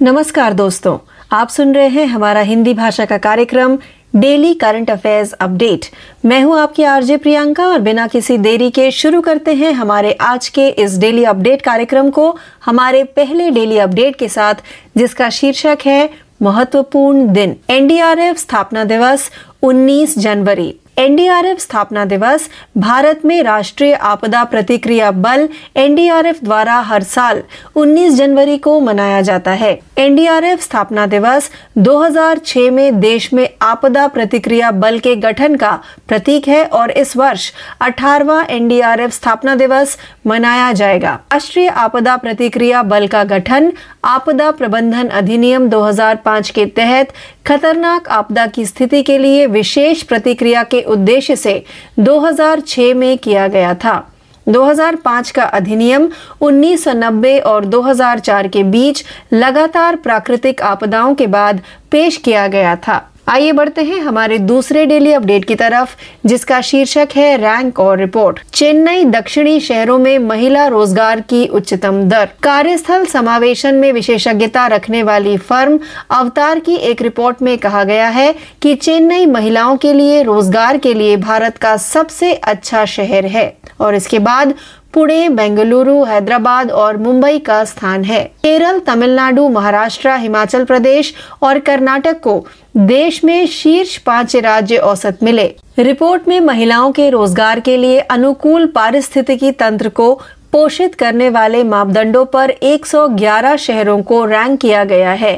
नमस्कार दोस्तों, आप सुन रहे हैं हमारा हिंदी भाषा का कार्यक्रम, डेली करंट अफेयर्स अपडेट। मैं हूँ आपकी आरजे प्रियंका और बिना किसी देरी के शुरू करते हैं हमारे आज के इस डेली अपडेट कार्यक्रम को, हमारे पहले डेली अपडेट के साथ, जिसका शीर्षक है, महत्वपूर्ण दिन। एनडीआरएफ स्थापना दिवस 19 जनवरी। एनडीआरएफ स्थापना दिवस, भारत में राष्ट्रीय आपदा प्रतिक्रिया बल, एनडीआरएफ द्वारा हर साल 19 जनवरी को मनाया जाता है। एनडीआरएफ स्थापना दिवस 2006 में देश में आपदा प्रतिक्रिया बल के गठन का प्रतीक है और इस वर्ष 18वां एनडीआरएफ स्थापना दिवस मनाया जाएगा। राष्ट्रीय आपदा प्रतिक्रिया बल का गठन आपदा प्रबंधन अधिनियम 2005 के तहत खतरनाक आपदा की स्थिति के लिए विशेष प्रतिक्रिया के उद्देश्य से 2006 में किया गया था। 2005 का अधिनियम 1990 और 2004 के बीच लगातार प्राकृतिक आपदाओं के बाद पेश किया गया था। आइए बढ़ते हैं हमारे दूसरे डेली अपडेट की तरफ़, जिसका शीर्षक है रैंक और रिपोर्ट चेन्नई दक्षिणी शहरों में महिला रोज़गार की उच्चतम दर। कार्यस्थल समावेशन में विशेषज्ञता रखने वाली फर्म अवतार की एक रिपोर्ट में कहा गया है कि चेन्नई महिलाओं के लिए रोज़गार के लिए भारत का सबसे अच्छा शहर है। और इसके बाद पुणे, बेंगलुरु, हैदराबाद और मुंबई का स्थान है। केरल, तमिलनाडु, महाराष्ट्र, हिमाचल प्रदेश और कर्नाटक को देश में शीर्ष पाँच राज्य औसत मिले। रिपोर्ट में महिलाओं के रोज़गार के लिए अनुकूल पारिस्थितिकी तंत्र को पोषित करने वाले मापदंडों पर 111 शहरों को रैंक किया गया है।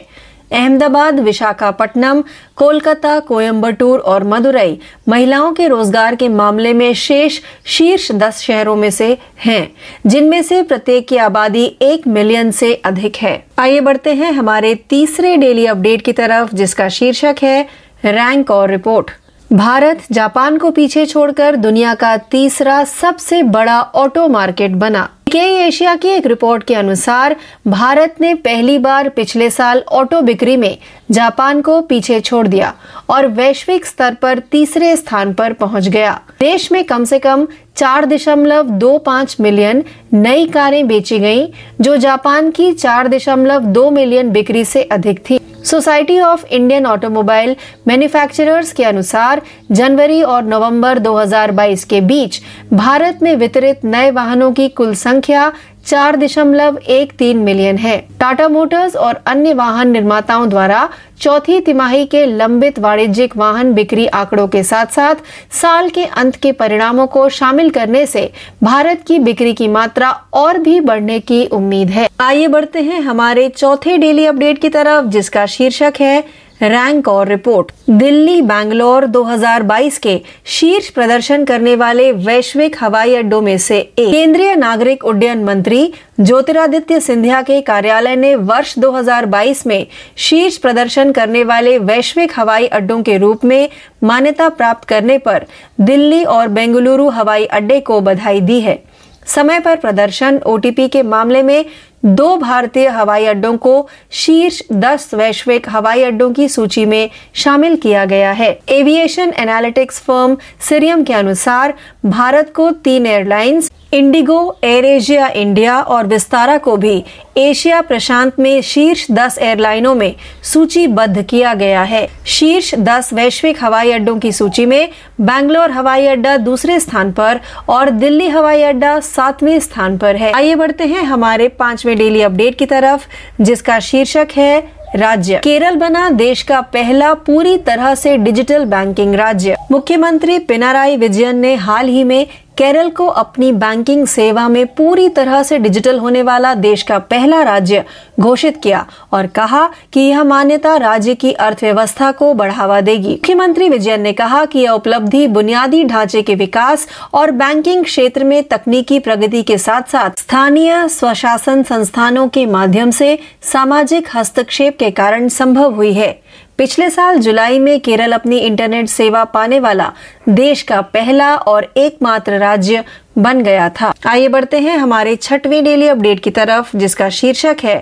अहमदाबाद विशाखापट्टनम कोलकाता कोयम्बटूर और मदुरई महिलाओं के रोज़गार के मामले में शेष शीर्ष दस शहरों में से हैं, जिनमें से प्रत्येक की आबादी एक मिलियन से अधिक है। आइए बढ़ते हैं हमारे तीसरे डेली अपडेट की तरफ़ जिसका शीर्षक है रैंक और रिपोर्ट। भारत जापान को पीछे छोड़कर दुनिया का तीसरा सबसे बड़ा ऑटो मार्केट बना। के एशिया की एक रिपोर्ट के अनुसार, भारत ने पहली बार पिछले साल ऑटो बिक्री में जापान को पीछे छोड़ दिया और वैश्विक स्तर पर तीसरे स्थान पर पहुँच गया। देश में कम से कम चार दशमलव दो पाँच मिलियन नई कारें बेची गईं, जो जापान की चार दशमलव दो मिलियन बिक्री से अधिक थी। Society of Indian Automobile Manufacturers के अनुसार जनवरी और नवंबर 2022 के बीच भारत में वितरित नए वाहनों की कुल संख्या चार दशमलव एक तीन मिलियन है। टाटा मोटर्स और अन्य वाहन निर्माताओं द्वारा चौथी तिमाही के लंबित वाणिज्यिक वाहन बिक्री आंकड़ों के साथ साथ साल के अंत के परिणामों को शामिल करने से भारत की बिक्री की मात्रा और भी बढ़ने की उम्मीद है। आइए बढ़ते हैं हमारे चौथे डेली अपडेट की तरफ़, जिसका शीर्षक है रैंक और रिपोर्ट। दिल्ली, बैंगलोर 2022 के शीर्ष प्रदर्शन करने वाले वैश्विक हवाई अड्डों में से एक। केंद्रीय नागरिक उड्डयन मंत्री ज्योतिरादित्य सिंधिया के कार्यालय ने वर्ष 2022 में शीर्ष प्रदर्शन करने वाले वैश्विक हवाई अड्डों के रूप में मान्यता प्राप्त करने पर दिल्ली और बेंगलुरु हवाई अड्डे को बधाई दी है। समय पर प्रदर्शन, ओटीपी के मामले में दो भारतीय हवाई अड्डों को शीर्ष 10 वैश्विक हवाई अड्डों की सूची में शामिल किया गया है। एविएशन एनालिटिक्स फर्म सिरियम के अनुसार भारत को तीन airlines IndiGo, Air Asia, India और विस्तारा को भी एशिया प्रशांत में शीर्ष 10 एयरलाइनों में सूचीबद्ध किया गया है। शीर्ष 10 वैश्विक हवाई अड्डों की सूची में बैंगलोर हवाई अड्डा दूसरे स्थान पर और दिल्ली हवाई अड्डा सातवें स्थान पर है। आइए बढ़ते हैं हमारे पाँचवें डेली अपडेट की तरफ़, जिसका शीर्षक है राज्य। केरल बना देश का पहला पूरी तरह से डिजिटल बैंकिंग राज्य। मुख्यमंत्री पिनाराई विजयन ने हाल ही में केरल को अपनी बैंकिंग सेवा में पूरी तरह से डिजिटल होने वाला देश का पहला राज्य घोषित किया और कहा कि यह मान्यता राज्य की अर्थव्यवस्था को बढ़ावा देगी। मुख्यमंत्री विजयन ने कहा कि यह उपलब्धि बुनियादी ढांचे के विकास और बैंकिंग क्षेत्र में तकनीकी प्रगति के साथ साथ स्थानीय स्वशासन संस्थानों के माध्यम से सामाजिक हस्तक्षेप के कारण संभव हुई है। पिछले साल जुलाई में केरल अपनी इंटरनेट सेवा पाने वाला देश का पहला और एकमात्र राज्य बन गया था। आइए बढ़ते हैं हमारे छठवीं डेली अपडेट की तरफ़, जिसका शीर्षक है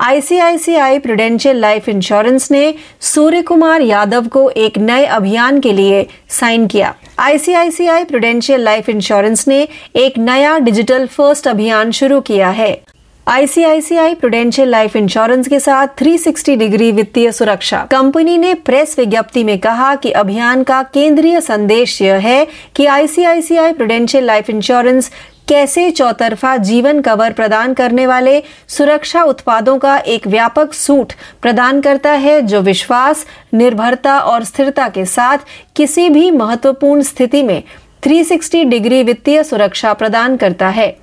आईसीआईसीआई प्रूडेंशियल लाइफ इंश्योरेंस ने सूर्य कुमार यादव को एक नए अभियान के लिए साइन किया। आईसीआईसीआई प्रूडेंशियल लाइफ इंश्योरेंस ने एक नया डिजिटल फ़र्स्ट अभियान शुरू किया है। आईसीआईसीआई प्रोडेंशियल लाइफ इंश्योरेंस के साथ 360 डिग्री वित्तीय सुरक्षा। कंपनी ने प्रेस विज्ञप्ति में कहा कि अभियान का केंद्रीय संदेश यह है कि आईसीआईसीआई प्रोडेंशियल लाइफ इंश्योरेंस कैसे चौतरफा जीवन कवर प्रदान करने वाले सुरक्षा उत्पादों का एक व्यापक सूट प्रदान करता है जो विश्वास, निर्भरता और स्थिरता के साथ किसी भी महत्वपूर्ण स्थिति में 360 डिग्री वित्तीय सुरक्षा प्रदान करता है।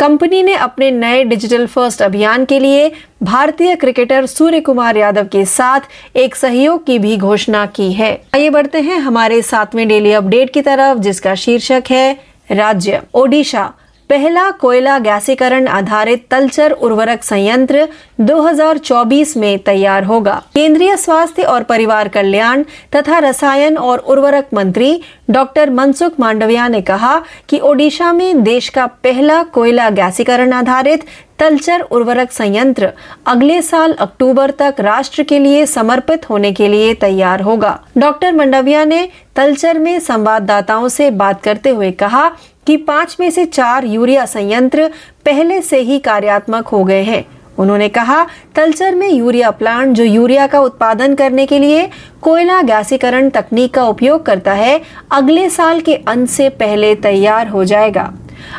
कंपनी ने अपने नए डिजिटल फ़र्स्ट अभियान के लिए भारतीय क्रिकेटर सूर्य कुमार यादव के साथ एक सहयोग की भी घोषणा की है। आइए बढ़ते हैं हमारे सातवें डेली अपडेट की तरफ़, जिसका शीर्षक है, राज्य, ओडिशा। पहला कोयला गैसीकरण आधारित तलचर उर्वरक संयंत्र 2024 में तैयार होगा। केंद्रीय स्वास्थ्य और परिवार कल्याण तथा रसायन और उर्वरक मंत्री डॉक्टर मनसुख मांडविया ने कहा कि ओडिशा में देश का पहला कोयला गैसीकरण आधारित तलचर उर्वरक संयंत्र अगले साल अक्टूबर तक राष्ट्र के लिए समर्पित होने के लिए तैयार होगा। डॉक्टर मंडविया ने तलचर में संवाददाताओं से बात करते हुए कहा कि पाँच में से चार यूरिया संयंत्र पहले से ही कार्यात्मक हो गए हैं। उन्होंने कहा, तलचर में यूरिया प्लांट जो यूरिया का उत्पादन करने के लिए कोयला गैसीकरण तकनीक का उपयोग करता है, अगले साल के अंत से पहले तैयार हो जाएगा।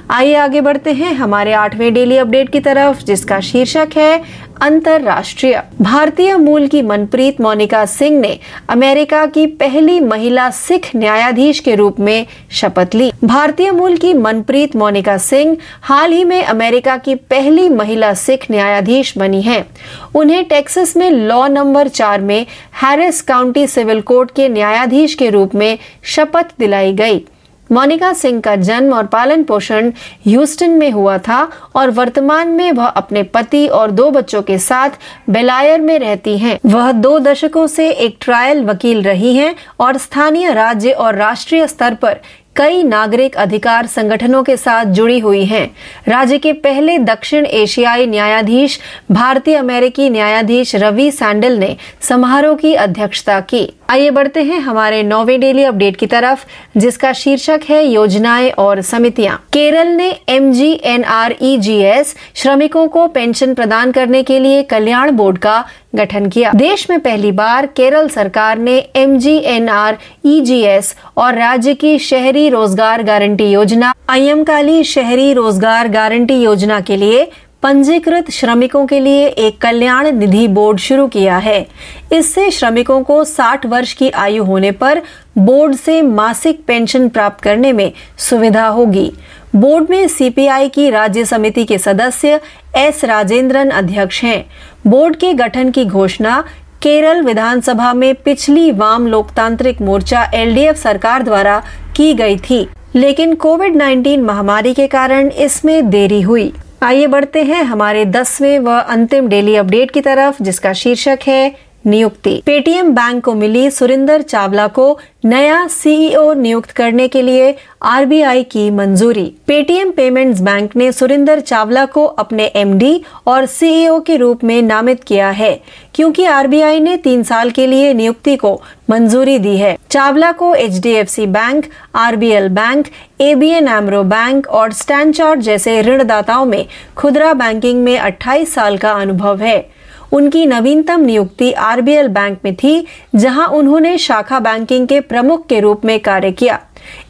आइए आगे बढ़ते हैं हमारे आठवें डेली अपडेट की तरफ़, जिसका शीर्षक है अंतरराष्ट्रीय। भारतीय मूल की मनप्रीत मोनिका सिंह ने अमेरिका की पहली महिला सिख न्यायाधीश के रूप में शपथ ली। भारतीय मूल की मनप्रीत मोनिका सिंह हाल ही में अमेरिका की पहली महिला सिख न्यायाधीश बनी हैं। उन्हें टेक्सास में लॉ नंबर चार में हैरिस काउंटी सिविल कोर्ट के न्यायाधीश के रूप में शपथ दिलाई गई। मोनिका सिंह का जन्म और पालन पोषण ह्यूस्टन में हुआ था और वर्तमान में वह अपने पति और दो बच्चों के साथ बेलायर में रहती हैं। वह दो दशकों से एक ट्रायल वकील रही हैं और स्थानीय राज्य और राष्ट्रीय स्तर पर कई नागरिक अधिकार संगठनों के साथ जुड़ी हुई हैं। राज्य के पहले दक्षिण एशियाई न्यायाधीश, भारतीय अमेरिकी न्यायाधीश रवि सैंडल ने समारोह की अध्यक्षता की आइए बढ़ते हैं हमारे नौवे डेली अपडेट की तरफ़, जिसका शीर्षक है योजनाएँ और समितियाँ केरल ने M G N R E G S श्रमिकों को पेंशन प्रदान करने के लिए कल्याण बोर्ड का गठन किया। देश में पहली बार केरल सरकार ने M G N R E G S और राज्य की शहरी रोज़गार गारंटी योजना काली शहरी रोज़गार गारंटी योजना के लिए पंजीकृत श्रमिकों के लिए एक कल्याण निधि बोर्ड शुरू किया है। इससे श्रमिकों को 60 वर्ष की आयु होने पर बोर्ड से मासिक पेंशन प्राप्त करने में सुविधा होगी। बोर्ड में सीपीआई की राज्य समिति के सदस्य एस राजेंद्रन अध्यक्ष हैं। बोर्ड के गठन की घोषणा केरल विधानसभा में पिछली वाम लोकतांत्रिक मोर्चा एलडीएफ सरकार द्वारा की गई थी। लेकिन कोविड 19 महामारी के कारण इसमें देरी हुई। आइए बढ़ते हैं हमारे दसवें व अंतिम डेली अपडेट की तरफ़, जिसका शीर्षक है नियुक्ति। पेटीएम बैंक को मिली सुरिंदर चावला को नया सीईओ नियुक्त करने के लिए आरबीआई की मंजूरी। पेटीएम पेमेंट्स बैंक ने सुरिंदर चावला को अपने एमडी और सीईओ के रूप में नामित किया है, क्योंकि आरबीआई ने तीन साल के लिए नियुक्ति को मंजूरी दी है। चावला को HDFC bank RBL bank ABN AMRO bank और स्टैंड जैसे ऋणदाताओं में खुदरा बैंकिंग में 28 साल का अनुभव है। उनकी नवीनतम नियुक्ति आरबीएल बैंक में थी, जहाँ उन्होंने शाखा बैंकिंग के प्रमुख के रूप में कार्य किया।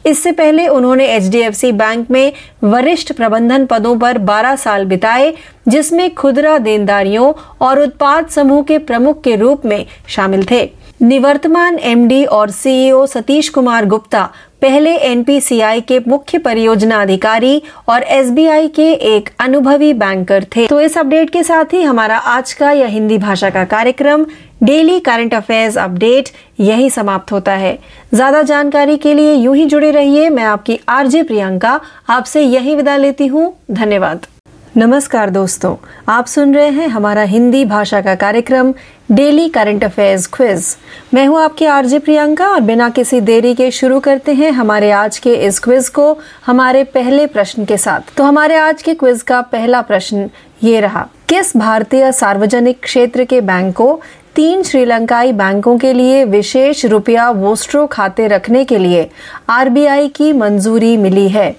इससे पहले उन्होंने एचडीएफसी बैंक में वरिष्ठ प्रबंधन पदों पर 12 साल बिताए, जिसमें खुदरा देनदारियों और उत्पाद समूह के प्रमुख के रूप में शामिल थे। निवर्तमान एमडी और सीईओ सतीश कुमार गुप्ता पहले एनपीसीआई के मुख्य परियोजना अधिकारी और एसबीआई के एक अनुभवी बैंकर थे। तो इस अपडेट के साथ ही हमारा आज का यह हिंदी भाषा का कार्यक्रम, डेली करंट अफेयर्स अपडेट, यही समाप्त होता है। ज़्यादा जानकारी के लिए यूँ ही जुड़े रहिए, मैं आपकी आरजे प्रियंका, आपसे यही विदा लेती हूँ, धन्यवाद। नमस्कार दोस्तों, आप सुन रहे हैं हमारा हिंदी भाषा का कार्यक्रम डेली करंट अफेयर्स क्विज। मैं हूँ आपकी आरजे प्रियंका और बिना किसी देरी के शुरू करते हैं हमारे आज के इस क्विज को हमारे पहले प्रश्न के साथ। तो हमारे आज के क्विज का पहला प्रश्न ये रहा, किस भारतीय सार्वजनिक क्षेत्र के बैंक को तीन श्रीलंकाई बैंकों के लिए विशेष रुपया वोस्ट्रो खाते रखने के लिए आरबीआई की मंजूरी मिली है?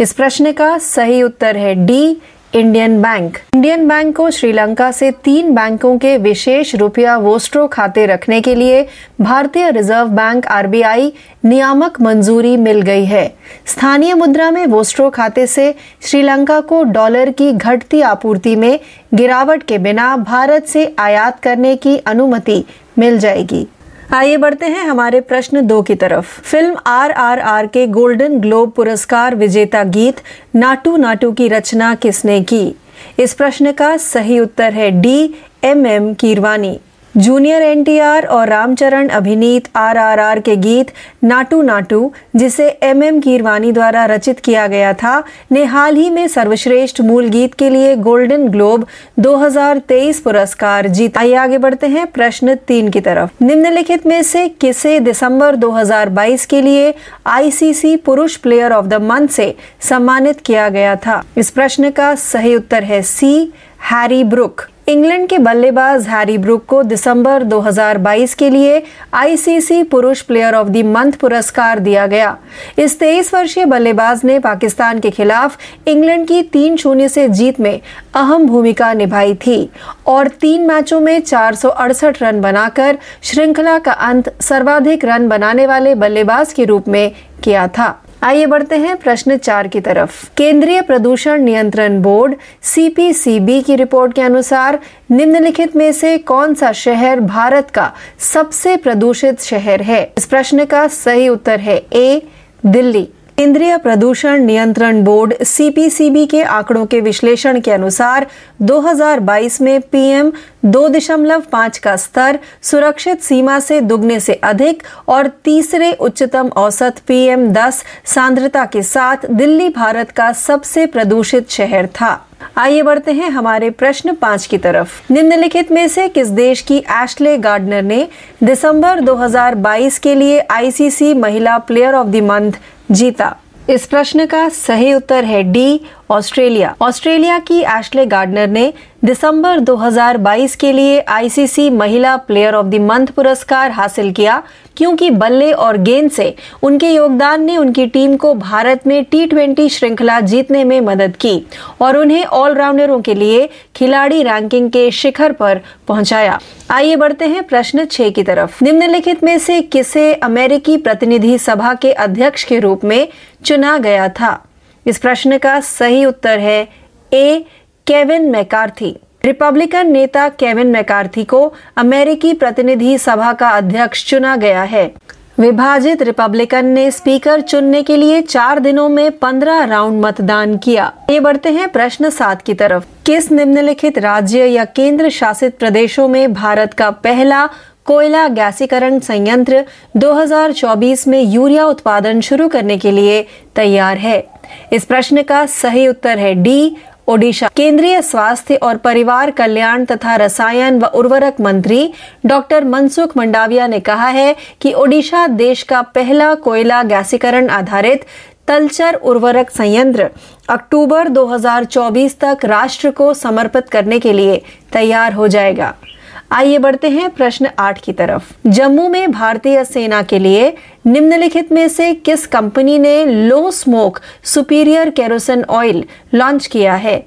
इस प्रश्न का सही उत्तर है D Indian bank. Indian bank को श्रीलंका से तीन बैंकों के विशेष रुपया वोस्ट्रो खाते रखने के लिए भारतीय रिज़र्व बैंक आरबीआई नियामक मंजूरी मिल गई है। स्थानीय मुद्रा में वोस्ट्रो खाते से श्रीलंका को डॉलर की घटती आपूर्ति में गिरावट के बिना भारत से आयात करने की अनुमति मिल जाएगी। आइए बढ़ते हैं हमारे प्रश्न दो की तरफ़। फ़िल्म आर आर आर के गोल्डन ग्लोब पुरस्कार विजेता गीत नाटू नाटू की रचना किसने की? इस प्रश्न का सही उत्तर है D M M Keeravani. Junior NTR और रामचरण अभिनीत आरआरआर के गीत नाटू नाटू, जिसे एम एम कीरवानी द्वारा रचित किया गया था, ने हाल ही में सर्वश्रेष्ठ मूल गीत के लिए गोल्डन ग्लोब 2023 पुरस्कार जीता। आइए आगे बढ़ते हैं प्रश्न तीन की तरफ़। निम्नलिखित में से किसे दिसंबर 2022 के लिए आईसीसी पुरुष प्लेयर ऑफ़ द मंथ से सम्मानित किया गया था? इस प्रश्न का सही उत्तर है सी, हैरी ब्रुक। इंग्लैंड के बल्लेबाज हैरी ब्रुक को दिसंबर 2022 के लिए आईसीसी पुरुष प्लेयर ऑफ़ द मंथ पुरस्कार दिया गया। इस तेईस वर्षीय बल्लेबाज ने पाकिस्तान के खिलाफ इंग्लैंड की तीन शून्य से जीत में अहम भूमिका निभाई थी और तीन मैचों में चार सौ अड़सठ रन बनाकर श्रृंखला का अंत सर्वाधिक रन बनाने वाले बल्लेबाज के रूप में किया था। आइए बढ़ते हैं प्रश्न चार की तरफ़। केंद्रीय प्रदूषण नियंत्रण बोर्ड सीपीसीबी की रिपोर्ट के अनुसार, निम्नलिखित में से कौन सा शहर भारत का सबसे प्रदूषित शहर है? इस प्रश्न का सही उत्तर है ए, दिल्ली। केंद्रीय प्रदूषण नियंत्रण बोर्ड सीपीसीबी के आंकड़ों के विश्लेषण के अनुसार 2022 में पीएम दो दशमलव पाँच का स्तर, सुरक्षित सीमा से दुगने से अधिक और तीसरे उच्चतम औसत पीएम 10 सांद्रता के साथ दिल्ली भारत का सबसे प्रदूषित शहर था। आइए बढ़ते हैं हमारे प्रश्न पाँच की तरफ़। निम्नलिखित में से किस देश की एशले गार्डनर ने दिसंबर 2022 के लिए आईसीसी महिला प्लेयर ऑफ़ द मंथ जीता। इस प्रश्न का सही उत्तर है डी, ऑस्ट्रेलिया। ऑस्ट्रेलिया की एशले गार्डनर ने दिसंबर 2022 के लिए आईसीसी महिला प्लेयर ऑफ़ द मंथ पुरस्कार हासिल किया। क्योंकि बल्ले और गेंद से उनके योगदान ने उनकी टीम को भारत में टी ट्वेंटी श्रृंखला जीतने में मदद की और उन्हें ऑलराउंडरों के लिए खिलाड़ी रैंकिंग के शिखर पर पहुँचाया। आइए बढ़ते हैं प्रश्न छह की तरफ़। निम्नलिखित में से किसे अमेरिकी प्रतिनिधि सभा के अध्यक्ष के रूप में चुना गया था? इस प्रश्न का सही उत्तर है ए, केविन मैकार्थी। रिपब्लिकन नेता केविन मैकार्थी को अमेरिकी प्रतिनिधि सभा का अध्यक्ष चुना गया है। विभाजित रिपब्लिकन ने स्पीकर चुनने के लिए चार दिनों में पंद्रह राउंड मतदान किया। ये बढ़ते हैं प्रश्न सात की तरफ़। किस निम्नलिखित राज्य या केंद्र शासित प्रदेशों में भारत का पहला कोयला गैसीकरण संयंत्र 2024 में यूरिया उत्पादन शुरू करने के लिए तैयार है? इस प्रश्न का सही उत्तर है डी ओडिशा। केंद्रीय स्वास्थ्य और परिवार कल्याण तथा रसायन व उर्वरक मंत्री डॉक्टर मनसुख मंडाविया ने कहा है कि ओडिशा देश का पहला कोयला गैसीकरण आधारित तलचर उर्वरक संयंत्र अक्टूबर 2024 तक राष्ट्र को समर्पित करने के लिए तैयार हो जाएगा। आइए बढ़ते हैं प्रश्न आठ की तरफ़। जम्मू में भारतीय सेना के लिए निम्नलिखित में से किस कंपनी ने low smoke, superior kerosene oil launch किया है?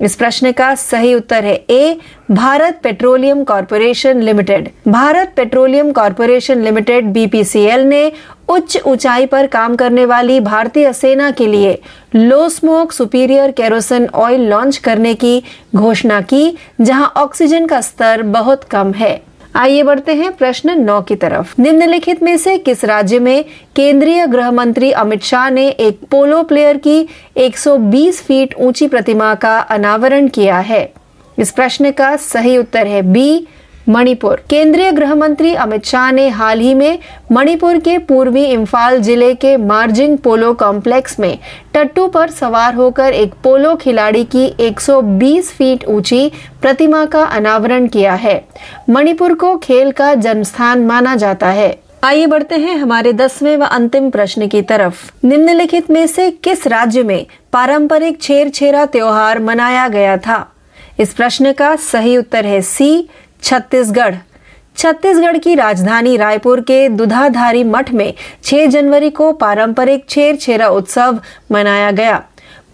इस प्रश्न का सही उत्तर है A, Bharat Petroleum Corporation Limited. Bharat Petroleum Corporation Limited, BPCL ने उच्च ऊंचाई पर काम करने वाली भारतीय सेना के लिए low smoke superior kerosene oil launch करने की घोषणा की, जहाँ ऑक्सीजन का स्तर बहुत कम है। आइए बढ़ते हैं प्रश्न नौ की तरफ़। निम्नलिखित में से किस राज्य में केंद्रीय गृह मंत्री अमित शाह ने एक पोलो प्लेयर की 120 फीट ऊँची प्रतिमा का अनावरण किया है? इस प्रश्न का सही उत्तर है बी मणिपुर। केंद्रीय गृह मंत्री अमित शाह ने हाल ही में मणिपुर के पूर्वी इम्फाल ज़िले के मार्जिंग पोलो कॉम्प्लेक्स में टट्टू पर सवार होकर एक पोलो खिलाड़ी की 120 फीट ऊँची प्रतिमा का अनावरण किया है। मणिपुर को खेल का जन्मस्थान माना जाता है। आइए बढ़ते हैं हमारे दसवें व अंतिम प्रश्न की तरफ़। निम्नलिखित में से किस राज्य में पारंपरिक छेर छेरा त्योहार मनाया गया था? इस प्रश्न का सही उत्तर है सी छत्तीसगढ़। छत्तीसगढ़ की राजधानी रायपुर के दुधाधारी मठ में 6 जनवरी को पारंपरिक छेर छेरा उत्सव मनाया गया।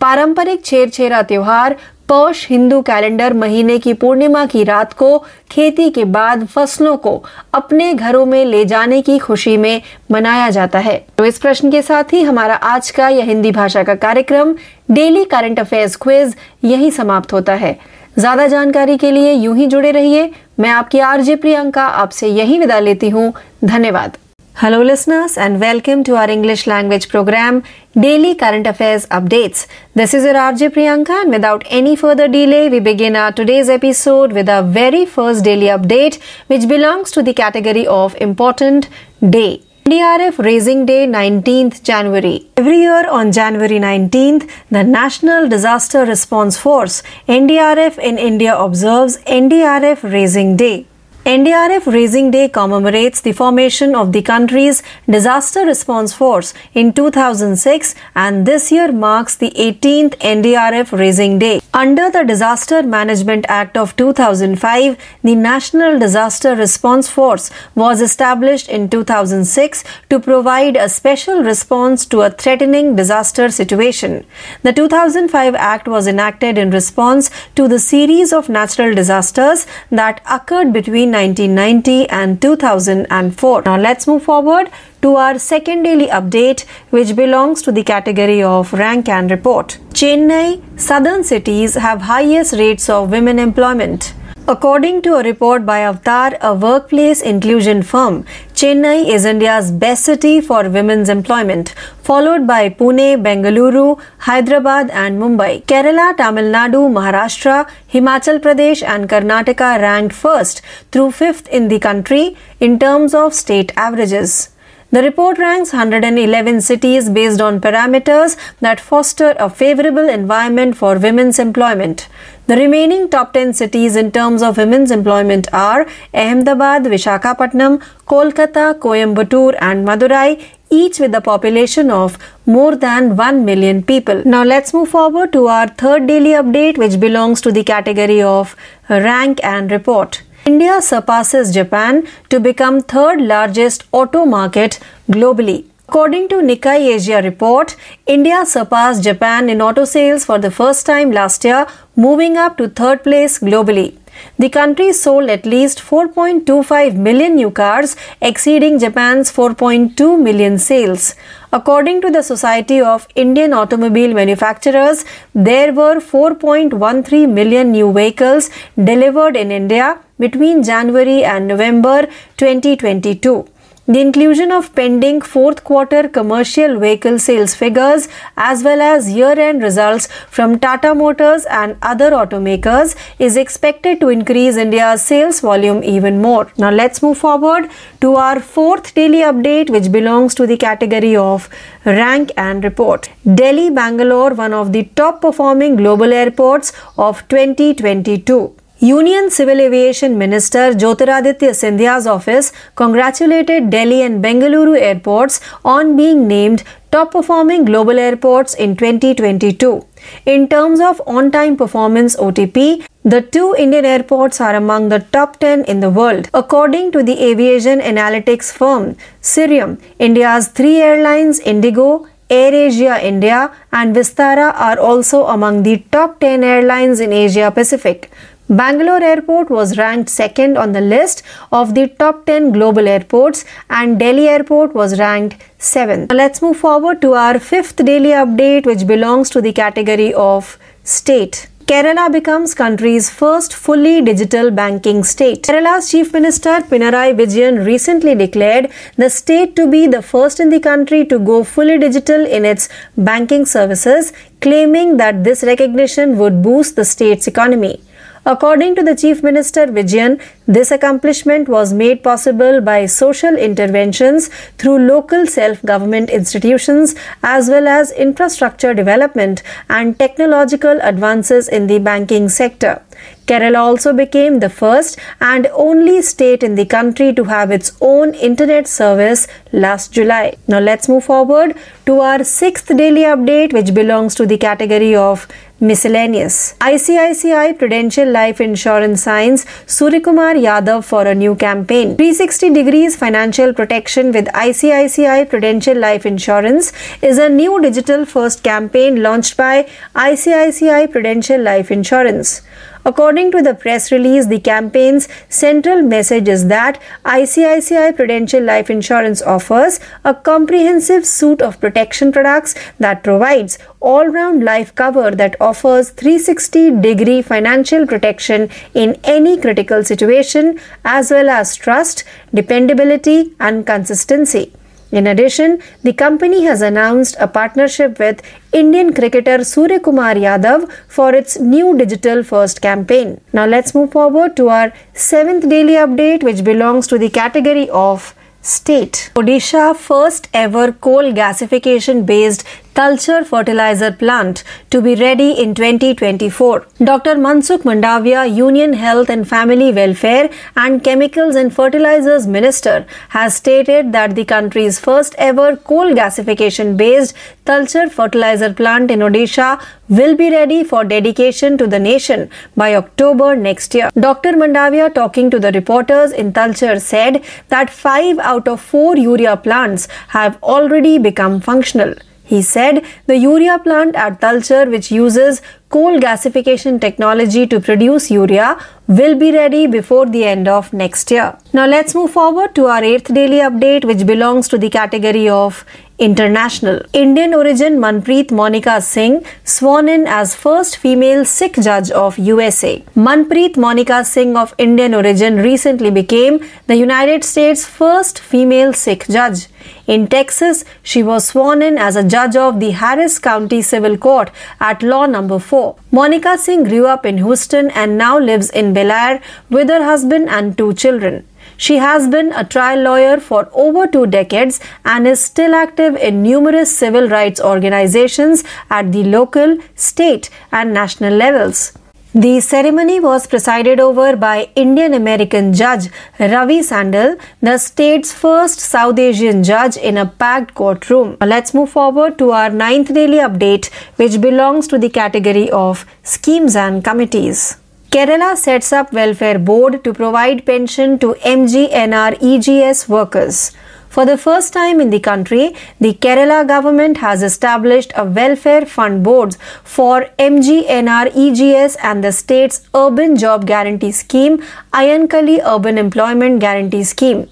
पारंपरिक छेर छेरा त्योहार पौष हिंदू कैलेंडर महीने की पूर्णिमा की रात को खेती के बाद फ़सलों को अपने घरों में ले जाने की खुशी में मनाया जाता है। तो इस प्रश्न के साथ ही हमारा आज का यह हिंदी भाषा का कार्यक्रम, डेली करंट अफेयर्स क्विज, यही समाप्त होता है। ज़्यादा जानकारी के लिए यूँ ही जुड़े रहिए। मैं आपकी आरजे प्रियंका, आपसे यही विदा लेती हूँ। धन्यवाद। Hello listeners and welcome to our English language programme daily current affairs updates this is your RJ Priyanka and without any further delay we begin our today's episode with a very first daily update which belongs to the category of important date NDRF Raising Day 19th January. Every year on January 19th, the National Disaster Response Force NDRF in India observes NDRF Raising Day. NDRF Raising Day commemorates the formation of the country's disaster response force in 2006 and this year marks the 18th NDRF Raising Day. Under the Disaster Management Act of 2005, the National Disaster Response Force was established in 2006 to provide a special response to a threatening disaster situation. The 2005 Act was enacted in response to the series of natural disasters that occurred between 1990 and 2004. Now let's move forward to our second daily update, which belongs to the category of rank and report. Chennai, southern cities have highest rates of women employment. According to a report by Avatar, a workplace inclusion firm, Chennai is India's best city for women's employment, followed by Pune, Bengaluru, Hyderabad, and Mumbai. Kerala, Tamil Nadu, Maharashtra, Himachal Pradesh, and Karnataka ranked first through fifth in the country in terms of state averages. The report ranks 111 cities based on parameters that foster a favorable environment for women's employment. The remaining top 10 cities in terms of women's employment are Ahmedabad, Vishakhapatnam, Kolkata, Coimbatore, and Madurai, each with a population of more than 1 million people. Now let's move forward to our third daily update, which belongs to the category of rank and report. India surpasses Japan to become third largest auto market globally. According to Nikkei Asia report, India surpassed Japan in auto sales for the first time last year, moving up to third place globally. The country sold at least 4.25 million new cars, exceeding Japan's 4.2 million sales. According to the Society of Indian Automobile Manufacturers, there were 4.13 million new vehicles delivered in India between January and November 2022. The inclusion of pending fourth quarter commercial vehicle sales figures as well as year end results from Tata Motors and other automakers is expected to increase India's sales volume even more. Now let's move forward to our fourth daily update, which belongs to the category of rank and report. Delhi Bangalore, one of the top performing global airports of 2022. Union Civil Aviation Minister Jyotiraditya Scindia's office congratulated Delhi and Bengaluru airports on being named top performing global airports in 2022. In terms of on time performance OTP, the two Indian airports are among the top 10 in the world. According to the aviation analytics firm Cirium, India's three airlines Indigo, AirAsia India, and Vistara are also among the top 10 airlines in Asia Pacific. Bangalore Airport was ranked second on the list of the top 10 global airports and Delhi Airport was ranked 7th. Let's move forward to our fifth daily update which belongs to the category of state. Kerala becomes country's first fully digital banking state. Kerala's Chief Minister Pinarayi Vijayan recently declared the state to be the first in the country to go fully digital in its banking services, claiming that this recognition would boost the state's economy. According to the Chief Minister Vijayan, this accomplishment was made possible by social interventions through local self government institutions as well as infrastructure development and technological advances in the banking sector. Kerala also became the first and only state in the country to have its own internet service last July. Now let's move forward to our sixth daily update, which belongs to the category of miscellaneous. ICICI Prudential Life Insurance signs Surikumar Yadav for a new campaign. 360 degrees financial protection with ICICI Prudential Life Insurance is a new digital first campaign launched by ICICI Prudential Life Insurance. According to the press release, the campaign's central message is that ICICI Prudential Life Insurance offers a comprehensive suite of protection products that provides all round life cover that offers 360 degree financial protection in any critical situation, as well as trust, dependability, and consistency. In addition, the company has announced a partnership with Indian cricketer Surya Kumar Yadav for its new digital first campaign. Now let's move forward to our seventh daily update, which belongs to the category of state. Odisha first ever coal gasification based Talcher fertilizer plant to be ready in 2024. Dr. Mansukh Mandavia, Union Health and Family Welfare and Chemicals and Fertilizers Minister, has stated that the country's first ever coal gasification based Talcher fertilizer plant in Odisha will be ready for dedication to the nation by October next year. Dr. Mandavia, talking to the reporters in Talcher, said that 5 out of 4 urea plants have already become functional. He said the urea plant at Talcher, which uses coal gasification technology to produce urea, will be ready before the end of next year. Now let's move forward to our eighth daily update, which belongs to the category of International. Indian origin Manpreet Monica Singh sworn in as first female Sikh judge of USA. Manpreet Monica Singh of Indian origin recently became the United States' first female Sikh judge. In Texas, she was sworn in as a judge of the Harris County Civil Court at Law Number 4. Monica Singh grew up in Houston and now lives in Bel Air with her husband and two children. She has been a trial lawyer for over two decades and is still active in numerous civil rights organizations at the local, state, and national levels. The ceremony was presided over by Indian American judge Ravi Sandal, the state's first South Asian judge in a packed courtroom. Let's move forward to our ninth daily update, which belongs to the category of schemes and committees. Kerala sets up welfare board to provide pension to MGNREGS workers. For the first time in the country, the Kerala government has established a welfare fund board for MGNREGS and the state's urban job guarantee scheme, Ayankali Urban Employment Guarantee Scheme.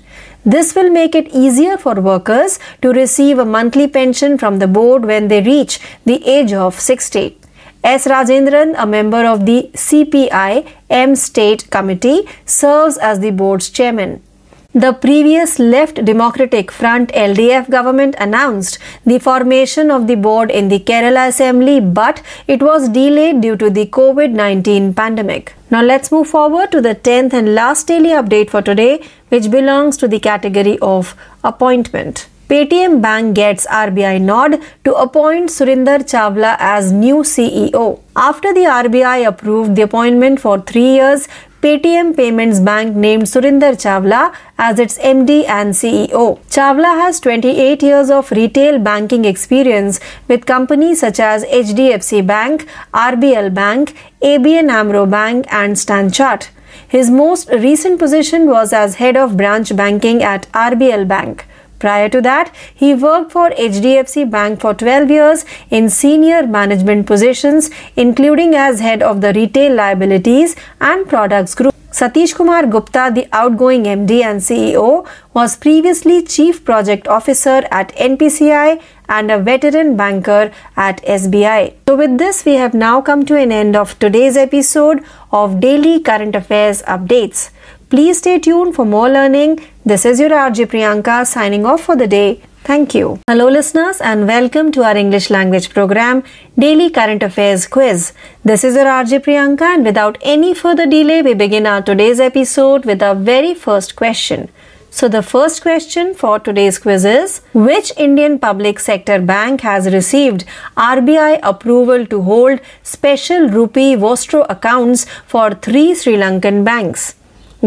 This will make it easier for workers to receive a monthly pension from the board when they reach the age of 60. S. Rajendran, a member of the CPI M State Committee, serves as the board's chairman. The previous Left Democratic Front LDF government announced the formation of the board in the Kerala Assembly, but it was delayed due to the COVID 19 pandemic. Now let's move forward to the 10th and last daily update for today, which belongs to the category of appointment. Paytm Bank gets RBI nod to appoint Surinder Chawla as new CEO. After the RBI approved the appointment for three years, Paytm Payments Bank named Surinder Chawla as its MD and CEO. Chawla has 28 years of retail banking experience with companies such as HDFC Bank, RBL Bank, ABN Amro Bank, and StanChart. His most recent position was as head of branch banking at RBL Bank. Prior to that, he worked for HDFC Bank for 12 years in senior management positions, including as head of the retail liabilities and products group. Satish Kumar Gupta, the outgoing MD and CEO, was previously Chief Project Officer at NPCI and a veteran banker at SBI. So, with this, we have now come to an end of today's episode of Daily Current Affairs Updates. Please stay tuned for more learning. This is your RJ Priyanka signing off for the day. Thank you. Hello, listeners, and welcome to our English language program, Daily Current Affairs Quiz. This is your RJ Priyanka, and without any further delay, we begin our today's episode with our very first question. So, the first question for today's quiz is Which Indian public sector bank has received RBI approval to hold special rupee Vostro accounts for three Sri Lankan banks?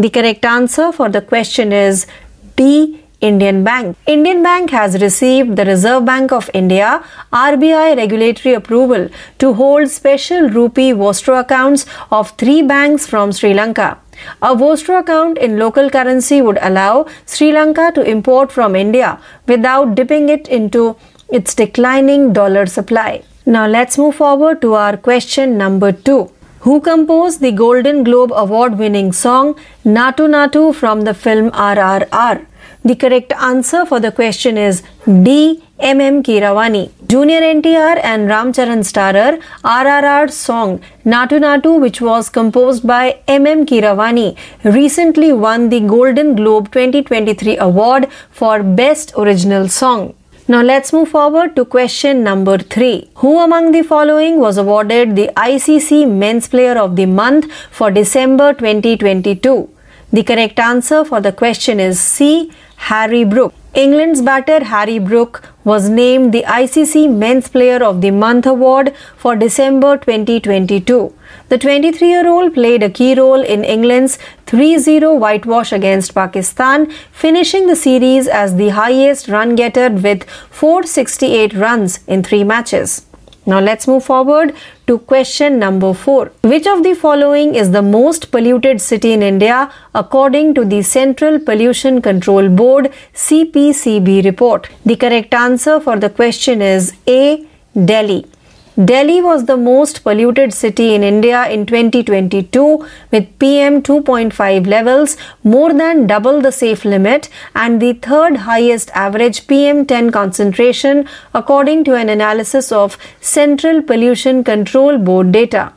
The correct answer for the question is B. Indian Bank. Indian Bank has received the Reserve Bank of India RBI regulatory approval to hold special rupee Vostro accounts of three banks from Sri Lanka. A Vostro account in local currency would allow Sri Lanka to import from India without dipping it into its declining dollar supply. Now let's move forward to our question number 2. Who composed the Golden Globe award winning song Natu Natu from the film RRR? The correct answer for the question is D. M. M. Keeravani. Junior NTR and Ramcharan starrer RRR song Natu Natu, which was composed by M. M. Keeravani, recently won the Golden Globe 2023 award for Best Original Song. Now let's move forward to question number 3. Who among the following was awarded the ICC Men's Player of the Month for December 2022? The correct answer for the question is C. Harry Brook. England's batter Harry Brook was named the ICC Men's Player of the Month award for December 2022. The 23 year old played a key role in England's 3 0 whitewash against Pakistan, finishing the series as the highest run getter with 468 runs in three matches. Now let's move forward to question number 4. Which of the following is the most polluted city in India according to the Central Pollution Control Board CPCB report? The correct answer for the question is A. Delhi. Delhi was the most polluted city in India in 2022 with PM 2.5 levels more than double the safe limit and the third highest average PM 10 concentration according to an analysis of Central Pollution Control Board data.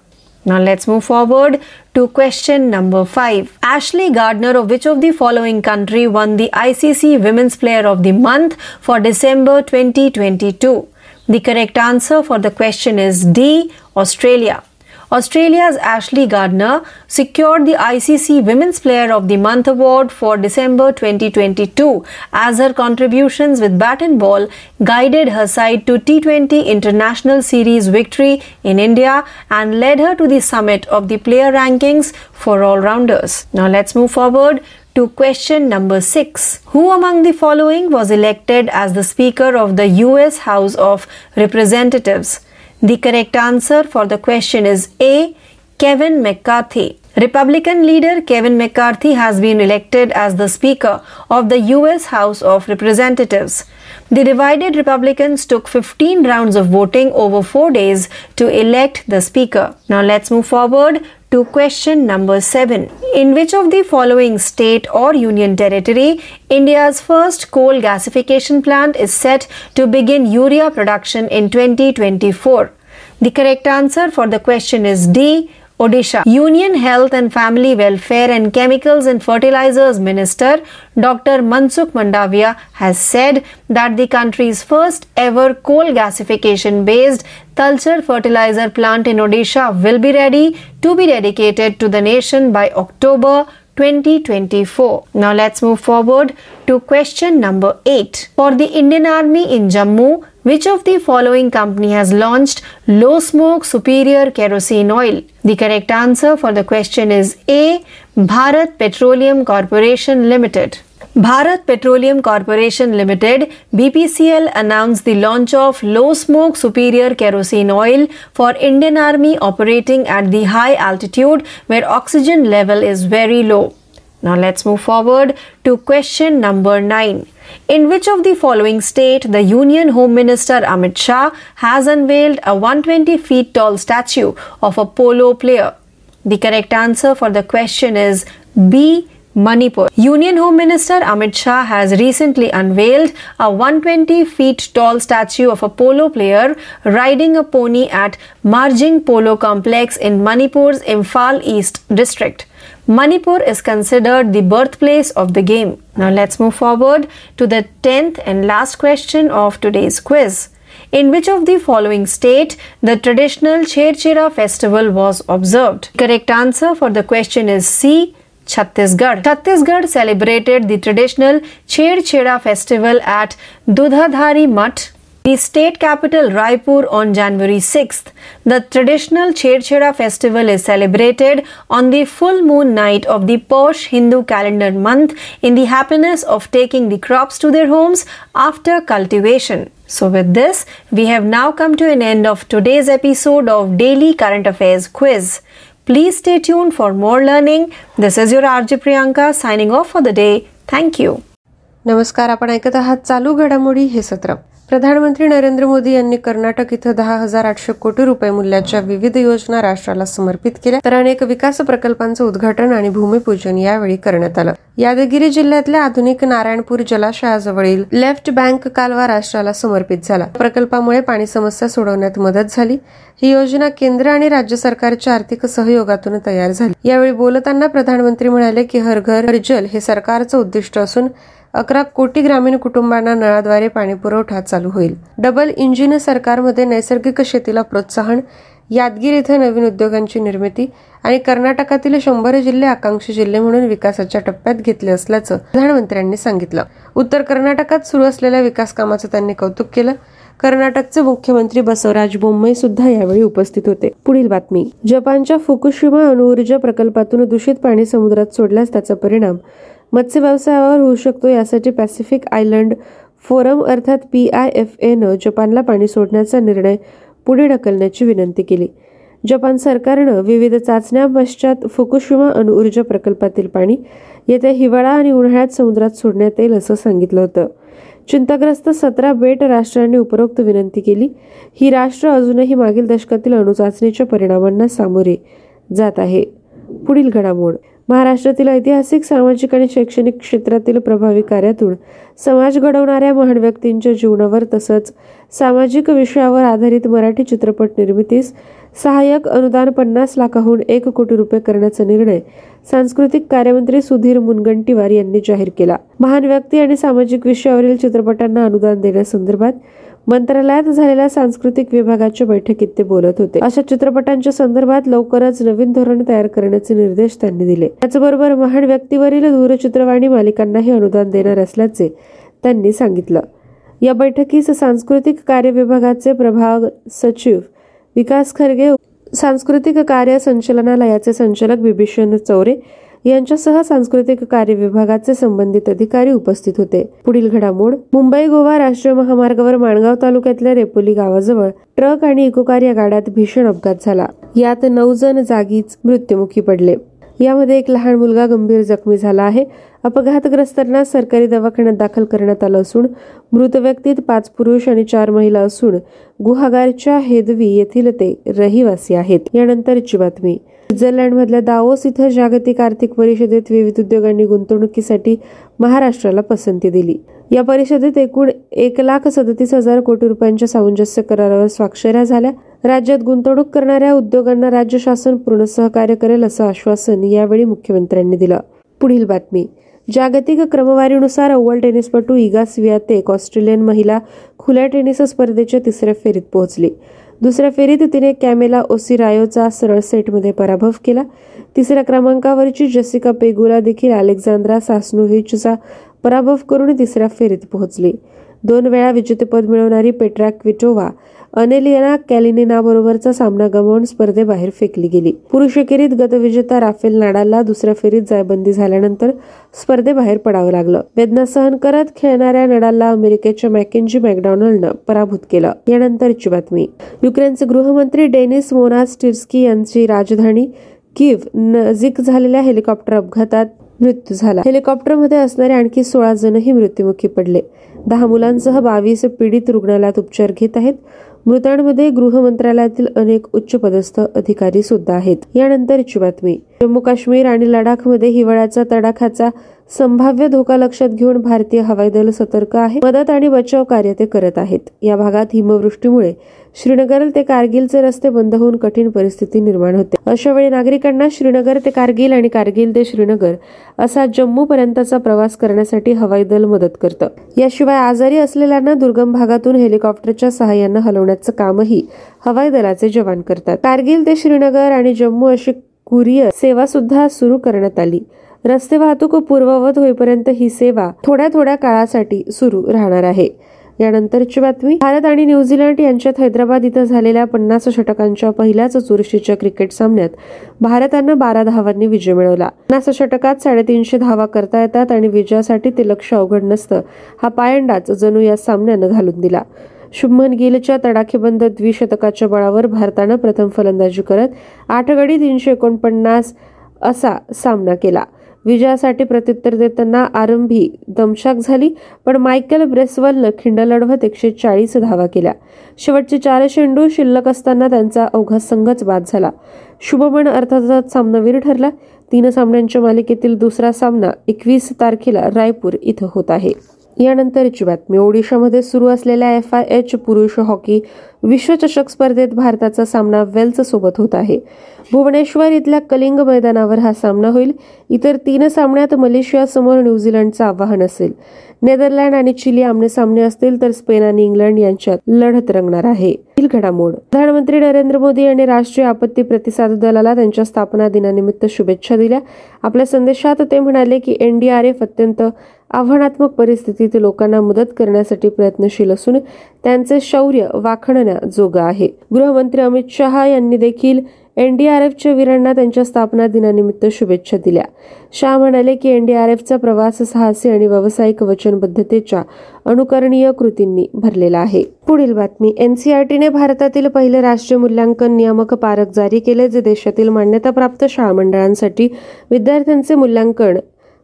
Now let's move forward to question number 5. Ashley Gardner of which of the following country won the ICC Women's Player of the Month for December 2022? The correct answer for the question is D. Australia. Australia's Ashley Gardner secured the ICC Women's Player of the Month award for December 2022 as her contributions with bat and ball guided her side to T20 International Series victory in India and led her to the summit of the player rankings for all rounders. Now let's move forward to question number 6. Who among the following was elected as the Speaker of the US House of Representatives? The correct answer for the question is A. Kevin McCarthy. Republican leader Kevin McCarthy has been elected as the Speaker of the US House of Representatives. The divided Republicans took 15 rounds of voting over four days to elect the Speaker. Now let's move forward to question number 7. In which of the following state or union territory India's first coal gasification plant is set to begin urea production in 2024? The correct answer for the question is D. Odisha. Union Health and Family Welfare and Chemicals and Fertilizers Minister Dr. Mansukh Mandavia has said that the country's first ever coal gasification based Talcher fertilizer plant in Odisha will be ready to be dedicated to the nation by October 2024. Now let's move forward to question number 8. For the Indian Army in Jammu, which of the following company has launched low smoke superior kerosene oil? The correct answer for the question is A. Bharat Petroleum Corporation Limited. Bharat Petroleum Corporation Limited BPCL announced the launch of low smoke superior kerosene oil for Indian Army operating at the high altitude where oxygen level is very low. Now let's move forward to question number 9. In which of the following state the Union Home Minister Amit Shah has unveiled a 120 feet tall statue of a polo player? The correct answer for the question is B. Manipur. Union Home Minister Amit Shah has recently unveiled a 120 feet tall statue of a polo player riding a pony at Marjing Polo Complex in Manipur's Imphal East district. Manipur is considered the birthplace of the game. Now let's move forward to the 10th and last question of today's quiz. In which of the following state the traditional Chherchera festival was observed? Correct answer for the question is C. Chhattisgarh. Chhattisgarh celebrated the traditional Chherchera festival at Dudhadhari Mutt the state capital Raipur on January 6th. The traditional Chherchheda festival is celebrated on the full moon night of the Posh Hindu calendar month in the happiness of taking the crops to their homes after cultivation. So, with this, we have now come to an end of today's episode of Daily Current Affairs Quiz. Please stay tuned for more learning. This is your RJ Priyanka signing off for the day. Thank you. नमस्कार आपण ऐकत आहात चालू घडामोडी हे सत्र प्रधानमंत्री नरेंद्र मोदी यांनी कर्नाटक इथं दहा हजार आठशे कोटी रुपये मूल्याच्या विविध योजना राष्ट्राला समर्पित केल्या तर अनेक विकास प्रकल्पांचं उद्घाटन आणि भूमिपूजन यावेळी करण्यात आलं. यादगिरी जिल्ह्यातल्या आधुनिक नारायणपूर जलाशयाजवळील लेफ्ट बँक कालवा राष्ट्राला समर्पित झाला. प्रकल्पामुळे पाणी समस्या सोडवण्यात मदत झाली. ही योजना केंद्र आणि राज्य सरकारच्या आर्थिक सहयोगातून तयार झाली. यावेळी बोलताना प्रधानमंत्री म्हणाले की हर घर हर जल हे सरकारचं उद्दिष्ट असून अकरा कोटी ग्रामीण कुटुंबांना नळाद्वारे पाणीपुरवठा चालू होईल. डबल इंजिन सरकारमध्ये नैसर्गिक शेतीला प्रोत्साहन यादगीर इथं नवीन उद्योगांची निर्मिती आणि कर्नाटकातील शंभर जिल्हे आकांक्षी जिल्हे म्हणून विकासाच्या टप्प्यात घेतले असल्याचं प्रधानमंत्र्यांनी सांगितलं. उत्तर कर्नाटकात सुरू असलेल्या विकास कामाचं त्यांनी कौतुक केलं. कर्नाटकचे मुख्यमंत्री बसवराज बोम्मई सुद्धा यावेळी उपस्थित होते. पुढील बातमी. जपानच्या फुकुशिमा अणुऊर्जा प्रकल्पातून दूषित पाणी समुद्रात सोडल्यास त्याचा परिणाम मत्स्य व्यवसायावर होऊ शकतो. यासाठी पॅसिफिक आयलंड फोरम अर्थात पी आय एफ एनं जपानला पाणी सोडण्याचा निर्णय पुढे ढकलण्याची विनंती केली. जपान सरकारनं विविध चाचण्या पश्चात फुकुशिमा अणुऊर्जा प्रकल्पातील पाणी येत्या हिवाळा आणि उन्हाळ्यात समुद्रात सोडण्यात येईल असं सांगितलं होतं. चिंताग्रस्त सतरा बेट राष्ट्रांनी उपरोक्त विनंती केली. ही राष्ट्र अजूनही मागील दशकातील अणुचाचणीच्या परिणामांना सामोरे जात आहे. पुढील घडामोड. महाराष्ट्रातील ऐतिहासिक सामाजिक आणि शैक्षणिक क्षेत्रातील प्रभावी कार्यातून समाज घडवणाऱ्या महान व्यक्तींच्या जीवनावर तसंच सामाजिक विषयावर आधारित मराठी चित्रपट निर्मितीस सहाय्यक अनुदान पन्नास लाखाहून एक कोटी रुपये करण्याचा निर्णय सांस्कृतिक कार्यमंत्री सुधीर मुनगंटीवार यांनी जाहीर केला. महान व्यक्ती आणि सामाजिक विषयावरील चित्रपटांना अनुदान देण्यासंदर्भात मंत्रालयात झालेल्या सांस्कृतिक विभागाच्या बैठकीत ते बोलत होते. अशा चित्रपटांच्या संदर्भात लवकरच नवीन धोरण तयार करण्याचे निर्देश त्यांनी दिले. त्याचबरोबर महान व्यक्तीवरील दूरचित्रवाणी मालिकांनाही अनुदान देणार असल्याचे त्यांनी सांगितलं. या बैठकीस सांस्कृतिक कार्य विभागाचे प्रभाग सचिव विकास खरगे सांस्कृतिक कार्य संचलनालयाचे संचालक बिभीषण चौरे यांच्यासह सांस्कृतिक कार्य विभागाचे संबंधित अधिकारी उपस्थित होते. पुढील घडामोड मुंबई गोवा राष्ट्रीय महामार्गावर माणगाव तालुक्यातल्या रेपोली गावाजवळ ट्रक आणि इकोकार या गाड्यात भीषण अपघात झाला. यात नऊ जण जागीच मृत्युमुखी पडले. यामध्ये एक लहान मुलगा गंभीर जखमी झाला आहे. अपघातग्रस्तांना सरकारी दवाखान्यात दाखल करण्यात आलं असून मृत व्यक्तीत पाच पुरुष आणि चार महिला असून गुहागारच्या हेदवी येथील ते रहिवासी आहेत. यानंतरची बातमी. स्वित्झर्लंडमधल्या दावोस इथं जागतिक आर्थिक परिषदेत विविध उद्योगांनी गुंतवणुकीसाठी महाराष्ट्राला पसंती दिली. या परिषदेत एकूण एक लाख सदतीस हजार कोटी रुपयांच्या सामंजस्य करारावर स्वाक्षऱ्या झाल्या. राज्यात गुंतवणूक करणाऱ्या उद्योगांना राज्य शासन पूर्ण सहकार्य करेल असं आश्वासन यावेळी मुख्यमंत्र्यांनी दिलं. पुढील बातमी. जागतिक क्रमवारीनुसार अव्वल टेनिसपटू इगा स्वियातेक ऑस्ट्रेलियन महिला खुल्या टेनिस स्पर्धेच्या तिसऱ्या फेरीत पोहोचली. दुसऱ्या फेरीत तिने कॅमेला ओसिरायोचा सरळ सेटमध्ये पराभव केला. तिसऱ्या क्रमांकावरची जसिका पेगुला देखील अलेक्झांद्रा सासनोव्हिचचा पराभव करून तिसऱ्या फेरीत पोहोचली. दोन वेळा विजेतेपद मिळवणारी पेट्रा क्विटोवा अनेलियाना कॅलिनिनाबरोबरचा सामना गमावून स्पर्धेबाहेर फेकली गेली. पुरुष एकेरीत गतविजेता राफेल नाडालला दुसऱ्या फेरीत जायबंदी झाल्यानंतर स्पर्धेबाहेर पडावं लागलं. वेदना सहन करत खेळणाऱ्या नडालला अमेरिकेच्या मॅकेंजी मॅकडॉनल्डनं पराभूत केलं. यानंतरची बातमी. युक्रेनचे गृहमंत्री डेनिस मोनास टिर्स्की यांची राजधानी किव्ह नजीक झालेल्या हेलिकॉप्टर अपघातात मृत्यू झाला. हेलिकॉप्टरमध्ये असणारे आणखी सोळा जणही मृत्युमुखी पडले. दहा मुलांसह बावीस पीडित रुग्णालयात उपचार घेत आहेत. मृतांमध्ये गृह मंत्रालयातील अनेक उच्च पदस्थ अधिकारी सुद्धा आहेत. यानंतरची बातमी. जम्मू काश्मीर आणि लडाखमध्ये हिवाळ्याचा तडाखाचा संभाव्य धोका लक्षात घेऊन भारतीय हवाई दल सतर्क आहे. मदत आणि बचाव कार्य ते करत आहेत. या भागात हिमवृष्टीमुळे श्रीनगर ते कारगिलचे रस्ते बंद होऊन कठीण परिस्थिती निर्माण होते. अशा वेळी नागरिकांना श्रीनगर ते कारगिल आणि कारगिल ते श्रीनगर असा जम्मू पर्यंतचा प्रवास करण्यासाठी हवाई दल मदत करतं. याशिवाय आजारी असलेल्यांना दुर्गम भागातून हेलिकॉप्टरच्या सहाय्यानं हलवण्याचं कामही हवाई दलाचे जवान करतात. कारगिल ते श्रीनगर आणि जम्मू अशी कुरिअर सेवा सुद्धा सुरू करण्यात आली. रस्ते वाहतूक पूर्ववत होईपर्यंत ही सेवा थोड्या थोड्या काळासाठी सुरू राहणार आहे. यानंतरची बातमी. भारत आणि न्यूझीलंड यांच्यात हैदराबाद इथं झालेल्या पन्नास षटकांच्या पहिल्याच चुरशीच्या क्रिकेट सामन्यात भारतानं बारा धावांनी विजय मिळवला. पन्नास षटकात साडेतीनशे धावा करता येतात आणि विजयासाठी ते लक्ष अवघड नसतं. हा पायंडाच जणू या सामन्यानं घालून दिला. शुभमन गिलच्या तडाखेबंद द्विशतकाच्या बळावर भारतानं प्रथम फलंदाजी करत आठ गडी तीनशे एकोणपन्नास असा सामना केला. विजयासाठी प्रत्युत्तर देताना आरंभी दमशाक झाली पण मायकेल ब्रेसवलनं खिंड लढवत एकशे चाळीस धावा केल्या. शेवटचे चार चेंडू शिल्लक असताना त्यांचा अवघा संघच बाद झाला. शुभमन अर्थातच सामनावीर ठरला. तीन सामन्यांच्या मालिकेतील दुसरा सामना एकवीस तारखेला रायपूर इथं होत आहे. यानंतरची बातमी. ओडिशामध्ये सुरू असलेल्या एफ आय एच पुरुष हॉकी विश्वचषक स्पर्धेत भारताचा सामना वेल्स सोबत होत आहे. भुवनेश्वर इथल्या कलिंग मैदानावर हा सामना होईल. इतर तीन सामन्यात मलेशियासमोर न्यूझीलंडचं आव्हान असेल. नेदरलँड आणि चिली आमने सामने असतील तर स्पेन आणि इंग्लंड यांच्यात लढत रंगणार आहे. घडामोड. प्रधानमंत्री नरेंद्र मोदी यांनी राष्ट्रीय आपत्ती प्रतिसाद दलाला त्यांच्या स्थापना दिनानिमित्त शुभेच्छा दिल्या. आपल्या संदेशात ते म्हणाले की एनडीआरएफ अत्यंत आव्हानात्मक परिस्थितीत लोकांना मदत करण्यासाठी प्रयत्नशील असून त्यांचे शौर्य वाखणण्याजोगं आहे. गृहमंत्री अमित शहा यांनी देखील एनडीआरएफच्या वीरांना त्यांच्या स्थापना दिनानिमित्त शुभेच्छा दिल्या. शाह म्हणाले की एनडीआरएफचा प्रवास साहसी आणि व्यावसायिक वचनबद्धतेच्या अनुकरणीय कृतींनी भरलेला आहे. पुढील बातमी. एनसीआरटीने भारतातील पहिले राष्ट्रीय मूल्यांकन नियामक पारक जारी केले जे देशातील मान्यताप्राप्त शाळा मंडळांसाठी विद्यार्थ्यांचे मूल्यांकन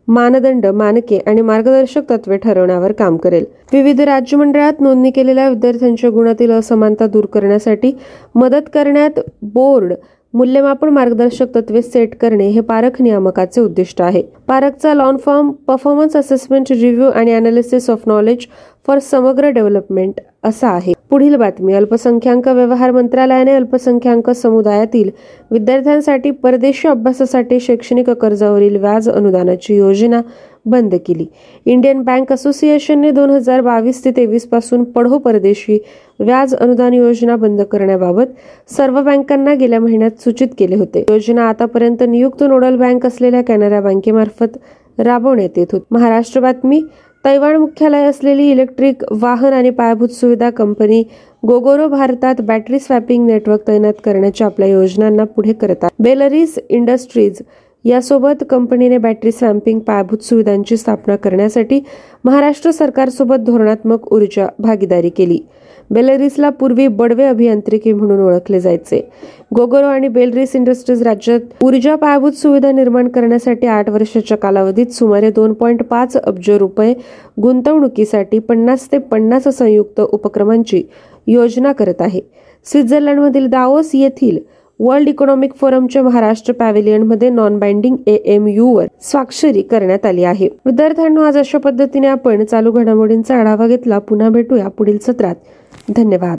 मानदंड मानके आणि मार्गदर्शक तत्वे ठरवण्यावर काम करेल. विविध राज्यमंडळात नोंदणी केलेल्या विद्यार्थ्यांच्या गुणातील असमानता दूर करण्यासाठी मदत करण्यात बोर्ड मूल्यमापन मार्गदर्शक तत्वे सेट करणे हे पारख नियामकाचे उद्दिष्ट आहे. पारखचा long form performance assessment review आणि अनालिसिस ऑफ नॉलेज फॉर समग्र डेव्हलपमेंट असा आहे. पुढील बातमी. अल्पसंख्याक व्यवहार मंत्रालयाने अल्पसंख्याक समुदायातील विद्यार्थ्यांसाठी परदेशी अभ्यासासाठी शैक्षणिक कर्जावरील व्याज अनुदानाची योजना बंद केली. इंडियन बँक असोसिएशनने दोन हजार बावीस ते तेवीसपासून पढो परदेशी व्याज अनुदान योजना बंद करण्याबाबत सर्व बँकांना गेल्या महिन्यात सूचित केले होते. योजना आतापर्यंत नियुक्त नोडल बँक असलेल्या कॅनरा बँकेमार्फत राबवण्यात येत होती. महाराष्ट्र बातमी. तैवान मुख्यालय असलेली इलेक्ट्रिक वाहन आणि पायाभूत सुविधा कंपनी गोगोरो भारतात बॅटरी स्वॅपिंग नेटवर्क तैनात करण्याच्या आपल्या योजनांना पुढे करतात बेलरीस इंडस्ट्रीज यासोबत कंपनीने बॅटरी स्वॅम्पिंग पायाभूत सुविधांची स्थापना करण्यासाठी महाराष्ट्र सरकारसोबत धोरणात्मक ऊर्जा भागीदारी केली. बेलरीसला पूर्वी बडवे अभियांत्रिकी म्हणून ओळखले जायचे. गोगोरो आणि बेलरीस इंडस्ट्रीज राज्यात ऊर्जा पायाभूत सुविधा निर्माण करण्यासाठी आठ वर्षाच्या कालावधीत सुमारे दोन पॉईंट पाच अब्ज रुपये गुंतवणुकीसाठी पन्नास ते पन्नास संयुक्त उपक्रमांची योजना करत आहे. स्वित्झर्लंडमधील दाओस येथील वर्ल्ड इकॉनॉमिक फोरमच्या Maharashtra पॅव्हिलियनमध्ये non binding A M U वर स्वाक्षरी करण्यात आली आहे. विद्यार्थ्यांनो आज अशा पद्धतीने आपण चालू घडामोडींचा आढावा घेतला. पुन्हा भेटूया पुढील सत्रात. धन्यवाद.